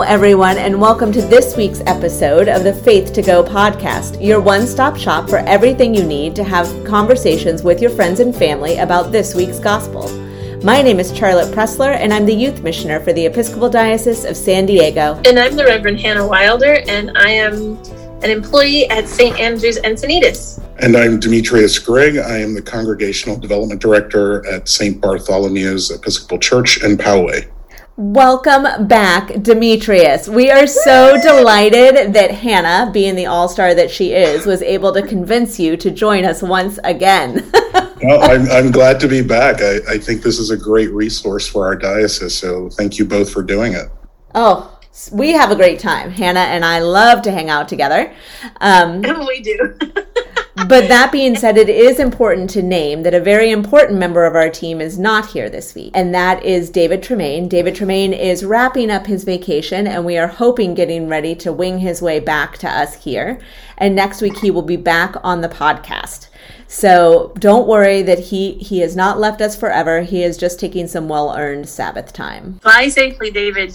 Hello, everyone, and welcome to this week's episode of the Faith to Go podcast, your one stop shop for everything you need to have conversations with your friends and family about this week's gospel. My name is Charlotte Pressler, and I'm the youth missioner for the Episcopal Diocese of San Diego. And I'm the Reverend Hannah Wilder, and I am an employee at St. Andrew's Encinitas. And I'm Demetrius Gregg. I am the Congregational Development Director at St. Bartholomew's Episcopal Church in Poway. Welcome back, Demetrius. We are so delighted that Hannah, being the all star that she is, was able to convince you to join us once again. well, I'm, I'm glad to be back. I, I think this is a great resource for our diocese, so thank you both for doing it. Oh, we have a great time. Hannah and I love to hang out together. Um, we do. but that being said, it is important to name that a very important member of our team is not here this week, and that is David Tremaine. David Tremaine is wrapping up his vacation, and we are hoping getting ready to wing his way back to us here. And next week, he will be back on the podcast. So don't worry that he he has not left us forever. He is just taking some well earned Sabbath time. Fly safely, David.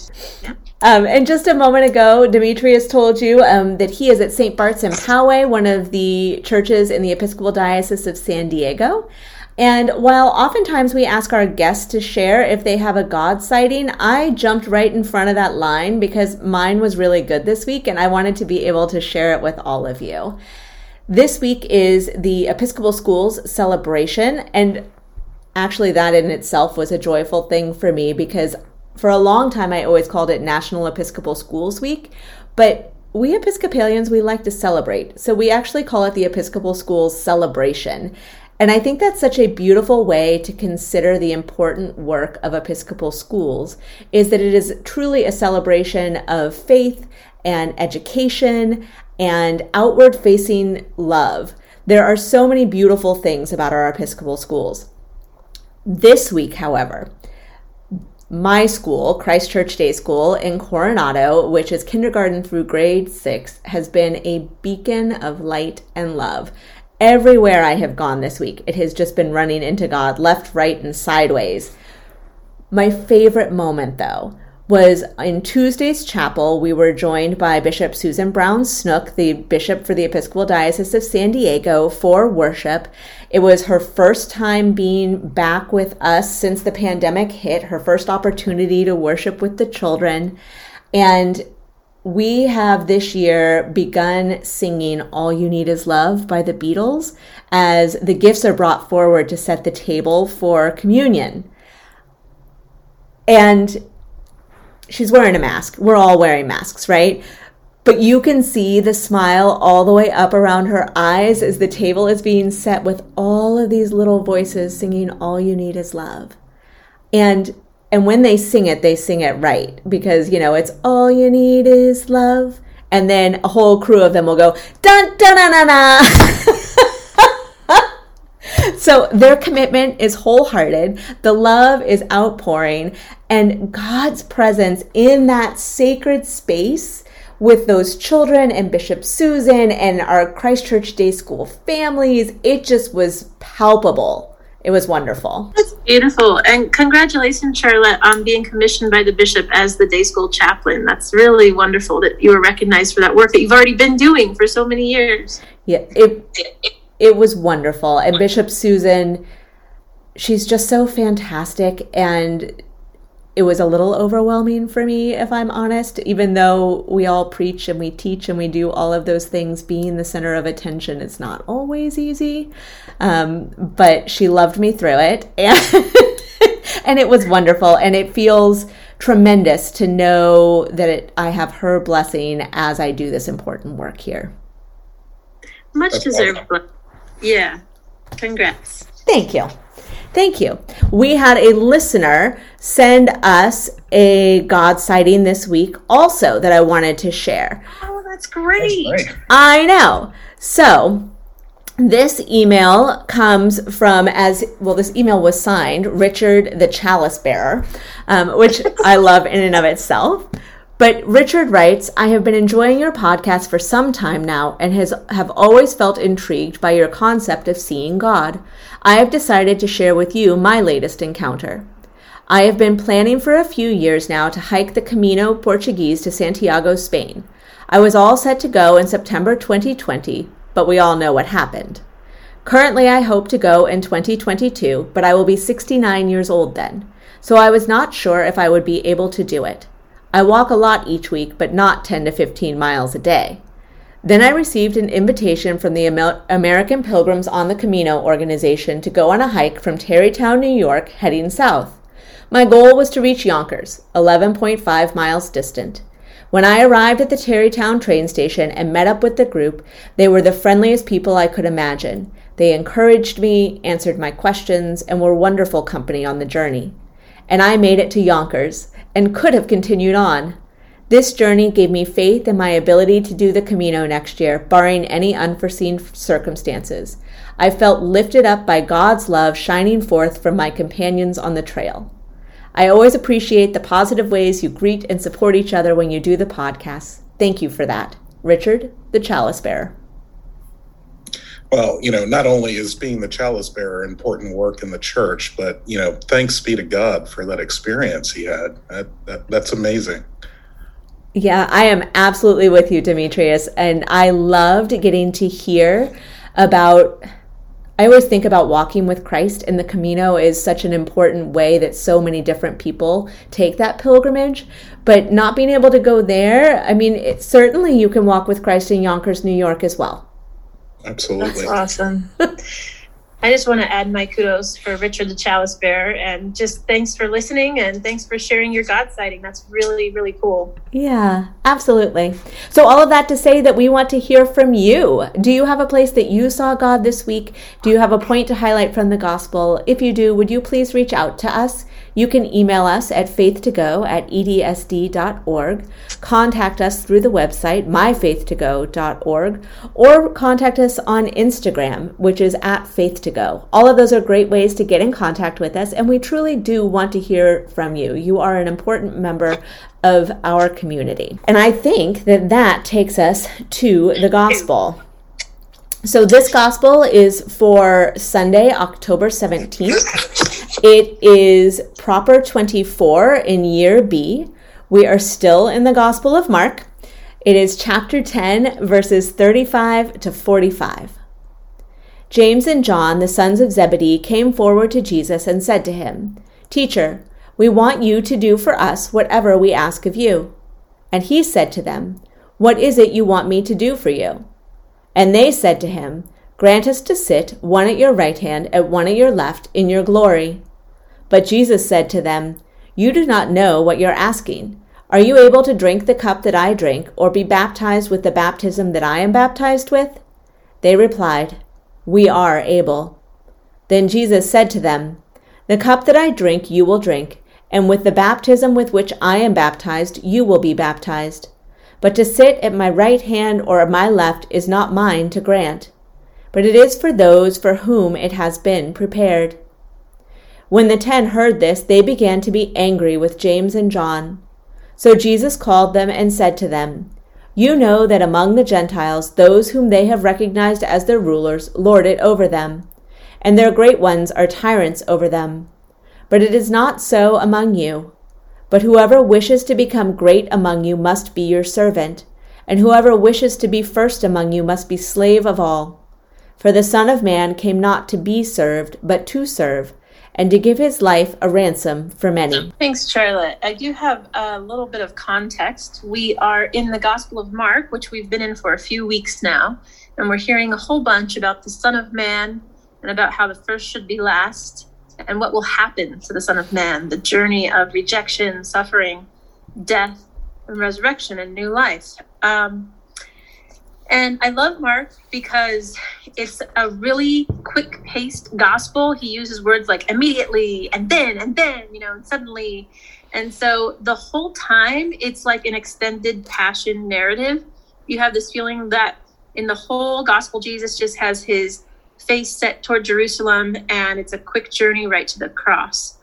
Um, and just a moment ago, Demetrius told you um, that he is at St. Bart's in Poway, one of the churches in the Episcopal Diocese of San Diego. And while oftentimes we ask our guests to share if they have a God sighting, I jumped right in front of that line because mine was really good this week and I wanted to be able to share it with all of you. This week is the Episcopal Schools celebration, and actually, that in itself was a joyful thing for me because for a long time I always called it National Episcopal Schools Week, but we Episcopalians, we like to celebrate. So we actually call it the Episcopal Schools Celebration. And I think that's such a beautiful way to consider the important work of Episcopal schools is that it is truly a celebration of faith and education and outward facing love. There are so many beautiful things about our Episcopal schools. This week, however, my school, Christ Church Day School in Coronado, which is kindergarten through grade six, has been a beacon of light and love. Everywhere I have gone this week, it has just been running into God left, right, and sideways. My favorite moment, though, was in Tuesday's chapel. We were joined by Bishop Susan Brown Snook, the bishop for the Episcopal Diocese of San Diego, for worship. It was her first time being back with us since the pandemic hit, her first opportunity to worship with the children. And we have this year begun singing All You Need Is Love by the Beatles as the gifts are brought forward to set the table for communion. And she's wearing a mask. We're all wearing masks, right? But you can see the smile all the way up around her eyes as the table is being set with all of these little voices singing All You Need Is Love. And and when they sing it, they sing it right because you know it's all you need is love. And then a whole crew of them will go dun dun dun dun. so their commitment is wholehearted. The love is outpouring, and God's presence in that sacred space with those children and Bishop Susan and our Christ Church Day School families, it just was palpable. It was wonderful. That's beautiful. And congratulations, Charlotte, on being commissioned by the bishop as the day school chaplain. That's really wonderful that you were recognized for that work that you've already been doing for so many years. Yeah, it, it was wonderful. And Bishop Susan, she's just so fantastic. And it was a little overwhelming for me, if I'm honest, even though we all preach and we teach and we do all of those things, being the center of attention is not always easy. Um, but she loved me through it. And, and it was wonderful. And it feels tremendous to know that it, I have her blessing as I do this important work here. Much deserved. Yeah. Congrats. Thank you. Thank you. We had a listener send us a God sighting this week also that I wanted to share. Oh, that's great. That's great. I know. So, this email comes from as well this email was signed richard the chalice bearer um, which i love in and of itself but Richard writes, I have been enjoying your podcast for some time now and has, have always felt intrigued by your concept of seeing God. I have decided to share with you my latest encounter. I have been planning for a few years now to hike the Camino Portuguese to Santiago, Spain. I was all set to go in September 2020, but we all know what happened. Currently, I hope to go in 2022, but I will be 69 years old then, so I was not sure if I would be able to do it. I walk a lot each week, but not 10 to 15 miles a day. Then I received an invitation from the Amer- American Pilgrims on the Camino organization to go on a hike from Tarrytown, New York, heading south. My goal was to reach Yonkers, 11.5 miles distant. When I arrived at the Tarrytown train station and met up with the group, they were the friendliest people I could imagine. They encouraged me, answered my questions, and were wonderful company on the journey. And I made it to Yonkers and could have continued on. This journey gave me faith in my ability to do the Camino next year, barring any unforeseen circumstances. I felt lifted up by God's love shining forth from my companions on the trail. I always appreciate the positive ways you greet and support each other when you do the podcast. Thank you for that. Richard, the chalice bearer. Well, you know, not only is being the chalice bearer important work in the church, but, you know, thanks be to God for that experience he had. That, that, that's amazing. Yeah, I am absolutely with you, Demetrius. And I loved getting to hear about I always think about walking with Christ, and the Camino is such an important way that so many different people take that pilgrimage. But not being able to go there, I mean, it, certainly you can walk with Christ in Yonkers, New York as well. Absolutely. That's awesome. I just want to add my kudos for Richard the Chalice Bearer and just thanks for listening and thanks for sharing your God sighting. That's really, really cool. Yeah, absolutely. So, all of that to say that we want to hear from you. Do you have a place that you saw God this week? Do you have a point to highlight from the gospel? If you do, would you please reach out to us? You can email us at faith2go at edsd.org, contact us through the website myfaith2go.org, or contact us on Instagram, which is at faith2go. All of those are great ways to get in contact with us, and we truly do want to hear from you. You are an important member of our community. And I think that that takes us to the gospel. So, this gospel is for Sunday, October 17th. It is proper 24 in year B. We are still in the Gospel of Mark. It is chapter 10, verses 35 to 45. James and John, the sons of Zebedee, came forward to Jesus and said to him, Teacher, we want you to do for us whatever we ask of you. And he said to them, What is it you want me to do for you? And they said to him, Grant us to sit, one at your right hand, and one at your left, in your glory. But Jesus said to them, You do not know what you're asking. Are you able to drink the cup that I drink, or be baptized with the baptism that I am baptized with? They replied, We are able. Then Jesus said to them, The cup that I drink you will drink, and with the baptism with which I am baptized you will be baptized. But to sit at my right hand or at my left is not mine to grant, but it is for those for whom it has been prepared. When the ten heard this, they began to be angry with James and John. So Jesus called them and said to them, You know that among the Gentiles, those whom they have recognized as their rulers lord it over them, and their great ones are tyrants over them. But it is not so among you. But whoever wishes to become great among you must be your servant, and whoever wishes to be first among you must be slave of all. For the Son of Man came not to be served, but to serve, and to give his life a ransom for many. Thanks, Charlotte. I do have a little bit of context. We are in the Gospel of Mark, which we've been in for a few weeks now, and we're hearing a whole bunch about the Son of Man and about how the first should be last and what will happen to the Son of Man, the journey of rejection, suffering, death, and resurrection and new life. Um, and I love Mark because it's a really quick paced gospel. He uses words like immediately and then and then, you know, and suddenly. And so the whole time it's like an extended passion narrative. You have this feeling that in the whole gospel, Jesus just has his face set toward Jerusalem, and it's a quick journey right to the cross.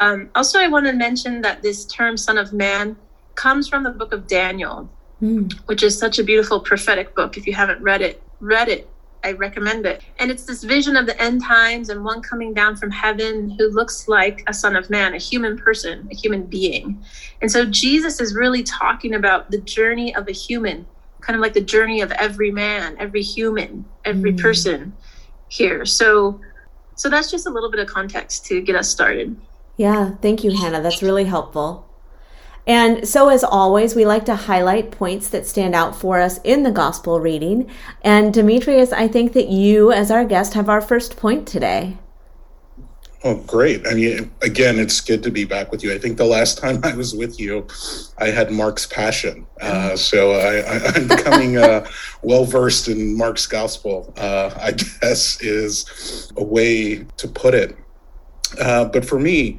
Um, also, I want to mention that this term "Son of Man" comes from the book of Daniel, mm. which is such a beautiful prophetic book. If you haven't read it, read it. I recommend it. And it's this vision of the end times and one coming down from heaven who looks like a son of man, a human person, a human being. And so Jesus is really talking about the journey of a human, kind of like the journey of every man, every human, every mm. person here. So so that's just a little bit of context to get us started. Yeah, thank you, Hannah. That's really helpful. And so, as always, we like to highlight points that stand out for us in the gospel reading. And Demetrius, I think that you, as our guest, have our first point today. Oh, great. I mean, again, it's good to be back with you. I think the last time I was with you, I had Mark's Passion. Uh, so I, am becoming uh, well versed in Mark's Gospel, uh, I guess, is a way to put it. Uh, but for me,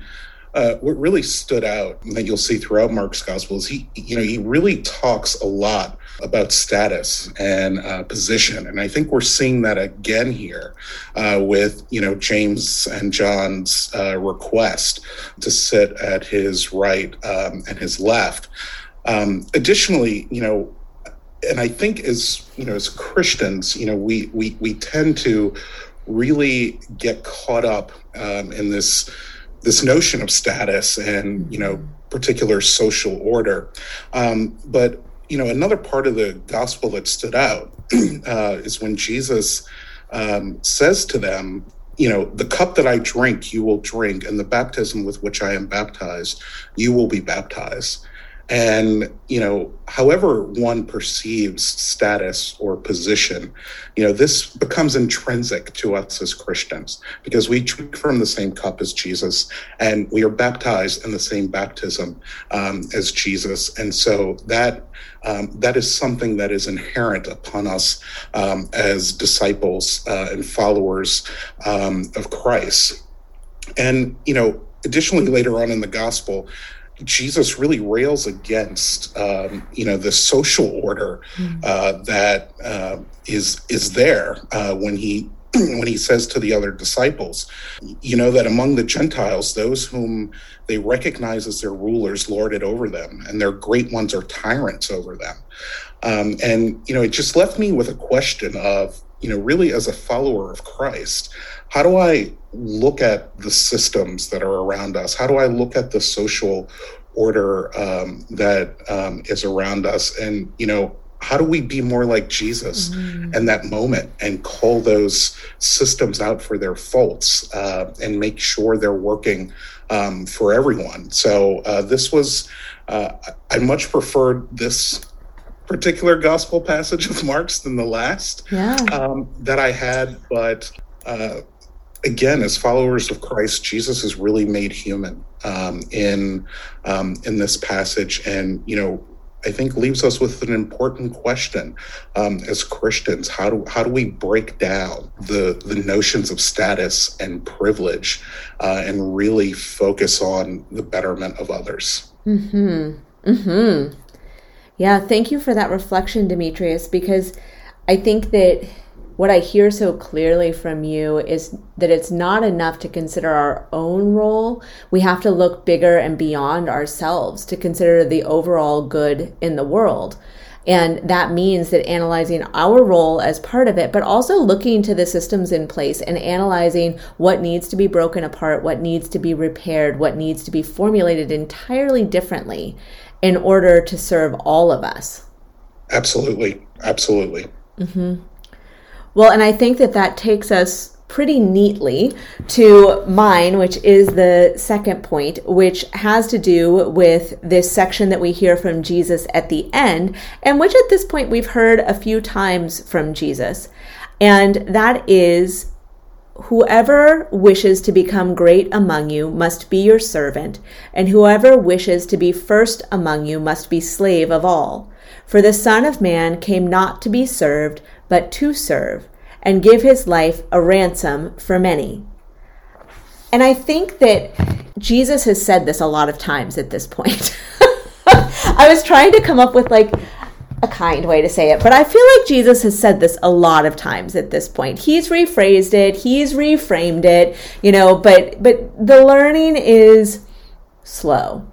uh, what really stood out that you'll see throughout Mark's gospel is he, you know, he really talks a lot about status and uh, position, and I think we're seeing that again here uh, with you know James and John's uh, request to sit at his right um, and his left. Um, additionally, you know, and I think as you know, as Christians, you know, we we we tend to really get caught up um, in this this notion of status and you know particular social order. Um, but you know another part of the gospel that stood out uh, is when Jesus um, says to them, you know, the cup that I drink, you will drink, and the baptism with which I am baptized, you will be baptized. And, you know, however one perceives status or position, you know, this becomes intrinsic to us as Christians because we drink from the same cup as Jesus and we are baptized in the same baptism um, as Jesus. And so that um, that is something that is inherent upon us um, as disciples uh, and followers um, of Christ. And, you know, additionally, later on in the gospel, Jesus really rails against, um, you know, the social order hmm. uh, that uh, is is there uh, when he when he says to the other disciples, you know, that among the Gentiles, those whom they recognize as their rulers lord it over them, and their great ones are tyrants over them. Um, and you know, it just left me with a question of, you know, really as a follower of Christ, how do I look at the systems that are around us? How do I look at the social order um, that um, is around us? And, you know, how do we be more like Jesus mm-hmm. in that moment and call those systems out for their faults uh, and make sure they're working um, for everyone? So uh, this was, uh, I much preferred this particular gospel passage of Mark's than the last yeah. um, that I had. But uh, again, as followers of Christ, Jesus is really made human um, in um, in this passage, and you know. I think leaves us with an important question um, as Christians. How do how do we break down the the notions of status and privilege, uh, and really focus on the betterment of others? Hmm. Hmm. Yeah, thank you for that reflection, Demetrius, because I think that what I hear so clearly from you is that it's not enough to consider our own role. We have to look bigger and beyond ourselves to consider the overall good in the world. And that means that analyzing our role as part of it, but also looking to the systems in place and analyzing what needs to be broken apart, what needs to be repaired, what needs to be formulated entirely differently in order to serve all of us. Absolutely. Absolutely. Mm-hmm. Well, and I think that that takes us pretty neatly to mine, which is the second point, which has to do with this section that we hear from Jesus at the end, and which at this point we've heard a few times from Jesus. And that is Whoever wishes to become great among you must be your servant, and whoever wishes to be first among you must be slave of all. For the Son of Man came not to be served, but to serve, and give his life a ransom for many. And I think that Jesus has said this a lot of times at this point. I was trying to come up with like a kind way to say it, but I feel like Jesus has said this a lot of times at this point. He's rephrased it, he's reframed it, you know, but but the learning is slow.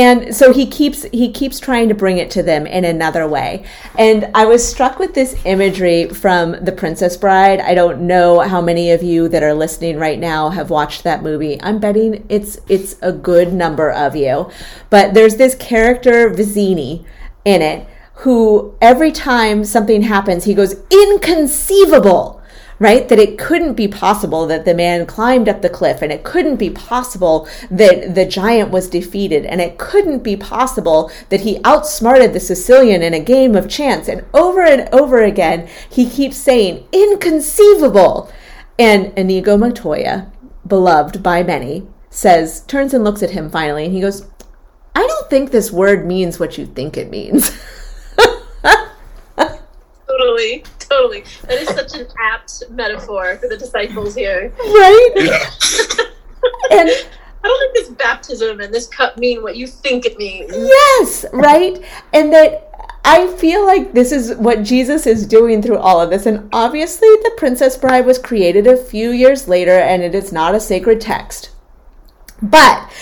And so he keeps he keeps trying to bring it to them in another way. And i was struck with this imagery from the princess bride. I don't know how many of you that are listening right now have watched that movie. I'm betting it's it's a good number of you. But there's this character Vizzini in it who every time something happens he goes inconceivable right? That it couldn't be possible that the man climbed up the cliff and it couldn't be possible that the giant was defeated and it couldn't be possible that he outsmarted the Sicilian in a game of chance. And over and over again, he keeps saying, inconceivable. And Inigo Montoya, beloved by many, says, turns and looks at him finally, and he goes, I don't think this word means what you think it means. totally, totally. That is such an apt metaphor for the disciples here. Right? Yeah. and I don't think this baptism and this cup mean what you think it means. yes, right? And that I feel like this is what Jesus is doing through all of this. And obviously, the Princess Bride was created a few years later, and it is not a sacred text. But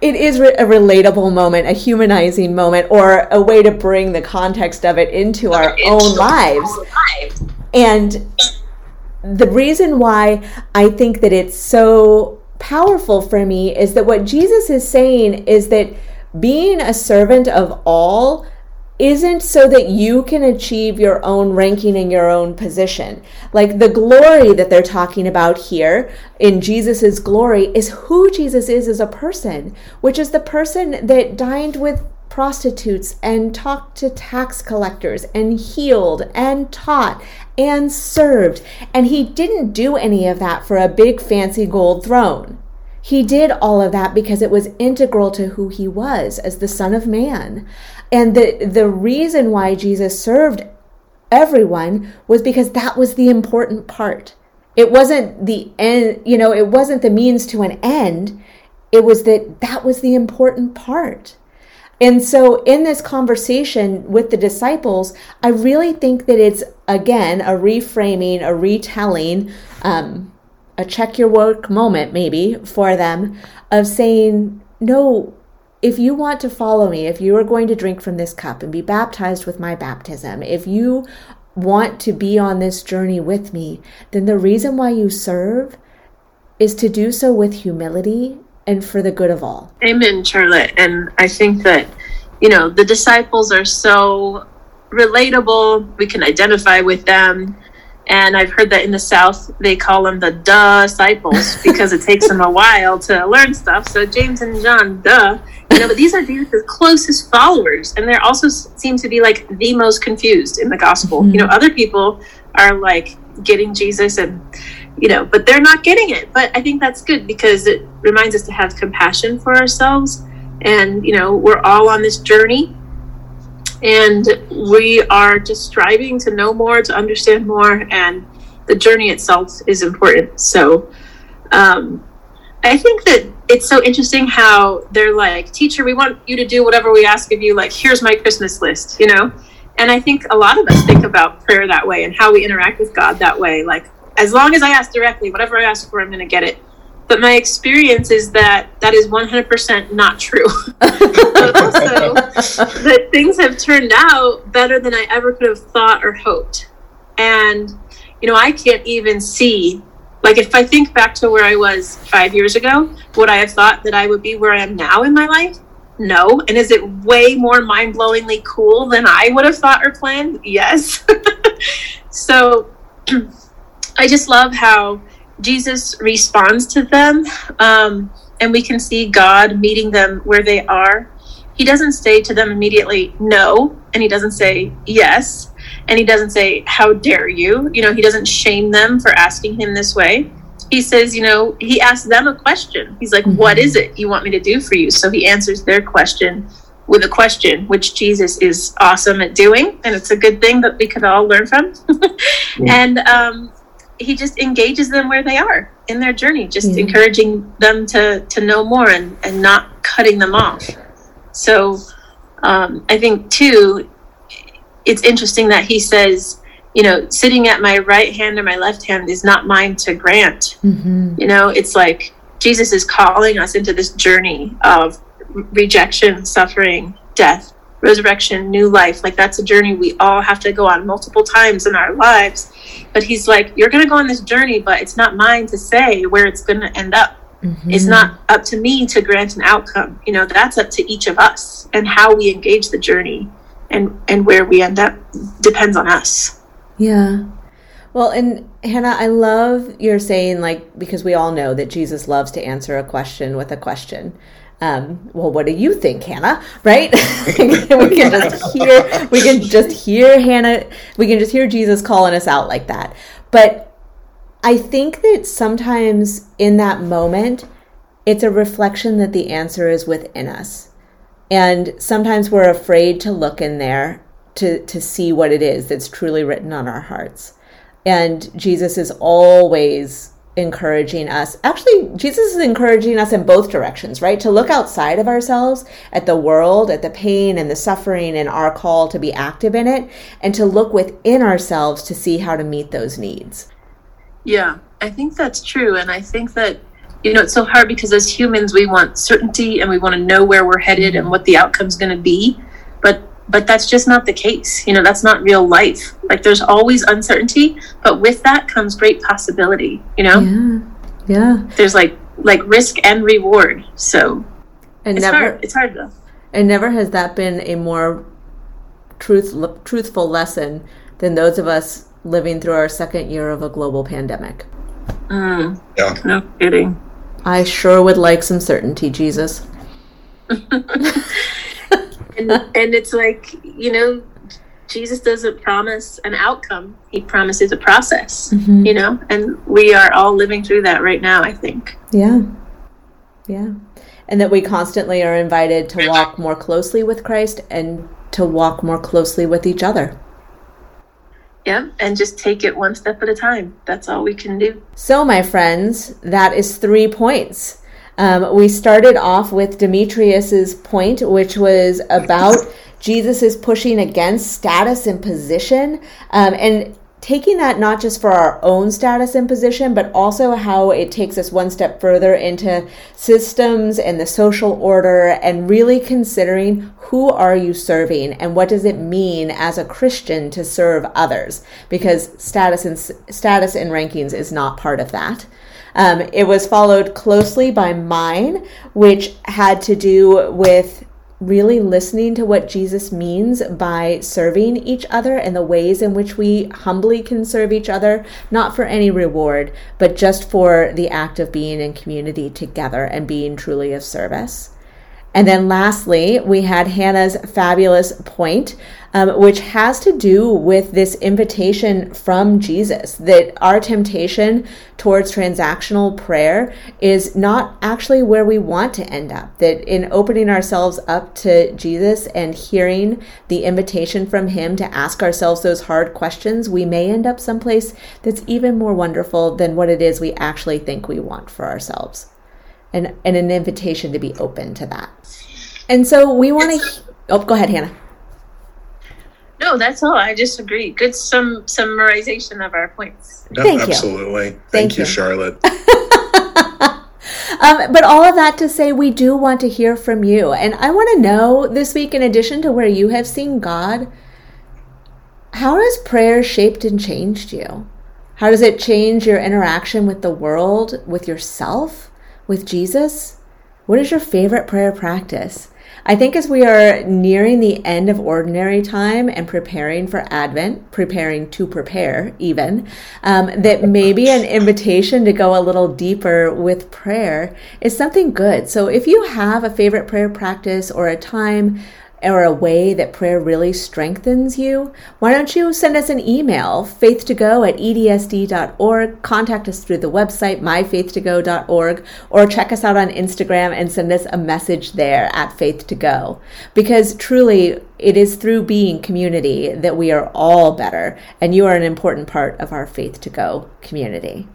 it is re- a relatable moment, a humanizing moment, or a way to bring the context of it into our own lives. And the reason why I think that it's so powerful for me is that what Jesus is saying is that being a servant of all isn't so that you can achieve your own ranking and your own position. Like the glory that they're talking about here in Jesus's glory is who Jesus is as a person, which is the person that dined with prostitutes and talked to tax collectors and healed and taught and served. And he didn't do any of that for a big fancy gold throne. He did all of that because it was integral to who he was as the Son of Man. And the, the reason why Jesus served everyone was because that was the important part. It wasn't the end, you know, it wasn't the means to an end. It was that that was the important part. And so, in this conversation with the disciples, I really think that it's again a reframing, a retelling, um, a check your work moment, maybe for them of saying, no, if you want to follow me, if you are going to drink from this cup and be baptized with my baptism, if you want to be on this journey with me, then the reason why you serve is to do so with humility and for the good of all. Amen, Charlotte. And I think that, you know, the disciples are so relatable. We can identify with them. And I've heard that in the South, they call them the duh disciples because it takes them a while to learn stuff. So James and John, duh. You know, but these are Jesus' closest followers. And they're also seem to be like the most confused in the gospel. Mm-hmm. You know, other people are like getting Jesus and, you know, but they're not getting it. But I think that's good because it reminds us to have compassion for ourselves. And, you know, we're all on this journey and we are just striving to know more to understand more and the journey itself is important. So um, i think that it's so interesting how they're like teacher we want you to do whatever we ask of you like here's my christmas list you know? And i think a lot of us think about prayer that way and how we interact with god that way. Like as long as i ask directly whatever i ask for i'm going to get it but my experience is that that is 100% not true. but also that things have turned out better than I ever could have thought or hoped. And, you know, I can't even see, like, if I think back to where I was five years ago, would I have thought that I would be where I am now in my life? No. And is it way more mind blowingly cool than I would have thought or planned? Yes. so I just love how Jesus responds to them, um, and we can see God meeting them where they are. He doesn't say to them immediately, no, and he doesn't say yes, and he doesn't say, how dare you? You know, he doesn't shame them for asking him this way. He says, you know, he asks them a question. He's like, mm-hmm. what is it you want me to do for you? So he answers their question with a question, which Jesus is awesome at doing, and it's a good thing that we could all learn from. And um, he just engages them where they are in their journey, just yeah. encouraging them to to know more and and not cutting them off. So um, I think too, it's interesting that he says, you know, sitting at my right hand or my left hand is not mine to grant. Mm-hmm. You know, it's like Jesus is calling us into this journey of rejection, suffering, death, resurrection, new life. Like that's a journey we all have to go on multiple times in our lives. But he's like, you're going to go on this journey, but it's not mine to say where it's going to end up. Mm-hmm. It's not up to me to grant an outcome. You know, that's up to each of us and how we engage the journey and and where we end up depends on us. Yeah. Well, and Hannah, I love your saying like because we all know that Jesus loves to answer a question with a question. Um, well, what do you think, Hannah? Right? we can just hear we can just hear Hannah we can just hear Jesus calling us out like that. But I think that sometimes in that moment, it's a reflection that the answer is within us. And sometimes we're afraid to look in there to, to see what it is that's truly written on our hearts. And Jesus is always encouraging us. Actually, Jesus is encouraging us in both directions, right? To look outside of ourselves at the world, at the pain and the suffering and our call to be active in it, and to look within ourselves to see how to meet those needs. Yeah, I think that's true. And I think that, you know, it's so hard because as humans, we want certainty and we want to know where we're headed and what the outcome's going to be. But but that's just not the case. You know, that's not real life. Like there's always uncertainty, but with that comes great possibility, you know? Yeah. Yeah. There's like like risk and reward. So and it's never hard. It's hard though. And never has that been a more truth truthful lesson than those of us living through our second year of a global pandemic. Mm, yeah. No kidding. I sure would like some certainty, Jesus. and, and it's like, you know, Jesus doesn't promise an outcome, he promises a process, mm-hmm. you know, and we are all living through that right now, I think. Yeah. Yeah. And that we constantly are invited to walk more closely with Christ and to walk more closely with each other. Yeah, and just take it one step at a time. That's all we can do. So, my friends, that is three points. Um, we started off with Demetrius's point, which was about Jesus is pushing against status and position. Um, and taking that not just for our own status and position, but also how it takes us one step further into systems and the social order and really considering who are you serving and what does it mean as a Christian to serve others? Because status and status and rankings is not part of that. Um, it was followed closely by mine, which had to do with really listening to what Jesus means by serving each other and the ways in which we humbly can serve each other, not for any reward, but just for the act of being in community together and being truly of service. And then lastly, we had Hannah's fabulous point, um, which has to do with this invitation from Jesus that our temptation towards transactional prayer is not actually where we want to end up. That in opening ourselves up to Jesus and hearing the invitation from Him to ask ourselves those hard questions, we may end up someplace that's even more wonderful than what it is we actually think we want for ourselves and, and an invitation to be open to that. And so we want to. Oh, go ahead, Hannah. No, that's all. I just agree. Good sum summarization of our points. No, Thank absolutely. You. Thank, Thank you, you, Charlotte. um, but all of that to say, we do want to hear from you. And I want to know this week, in addition to where you have seen God, how has prayer shaped and changed you? How does it change your interaction with the world, with yourself? With Jesus? What is your favorite prayer practice? I think as we are nearing the end of ordinary time and preparing for Advent, preparing to prepare even, um, that maybe an invitation to go a little deeper with prayer is something good. So if you have a favorite prayer practice or a time or a way that prayer really strengthens you, why don't you send us an email, faith2go at edsd.org, contact us through the website, myfaith2go.org, or check us out on Instagram and send us a message there at faith2go. Because truly, it is through being community that we are all better, and you are an important part of our Faith to Go community.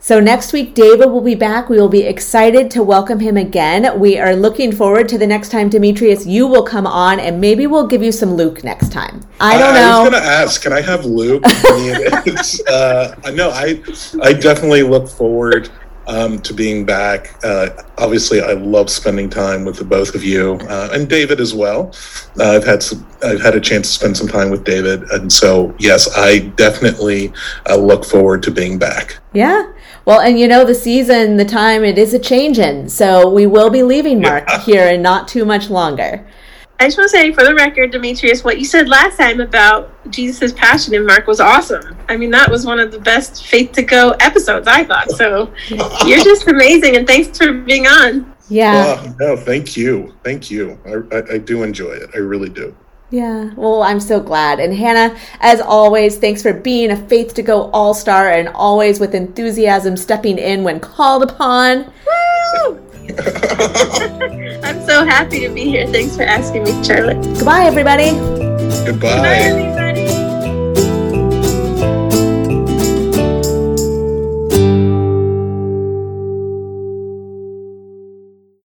So next week, David will be back. We will be excited to welcome him again. We are looking forward to the next time, Demetrius, you will come on, and maybe we'll give you some Luke next time. I don't know. I was going to ask, can I have Luke? I mean, uh, no, I, I definitely look forward um, to being back. Uh, obviously, I love spending time with the both of you uh, and David as well. Uh, I've had some, I've had a chance to spend some time with David, and so yes, I definitely uh, look forward to being back. Yeah. Well, and you know, the season, the time, it is a change in. So we will be leaving Mark yeah. here in not too much longer. I just want to say for the record, Demetrius, what you said last time about Jesus' passion in Mark was awesome. I mean, that was one of the best Faith to Go episodes, I thought. So you're just amazing, and thanks for being on. Yeah. Uh, no, thank you. Thank you. I, I, I do enjoy it. I really do. Yeah, well, I'm so glad. And Hannah, as always, thanks for being a Faith to Go All Star and always with enthusiasm stepping in when called upon. Woo! I'm so happy to be here. Thanks for asking me, Charlotte. Goodbye, everybody. Goodbye. Goodbye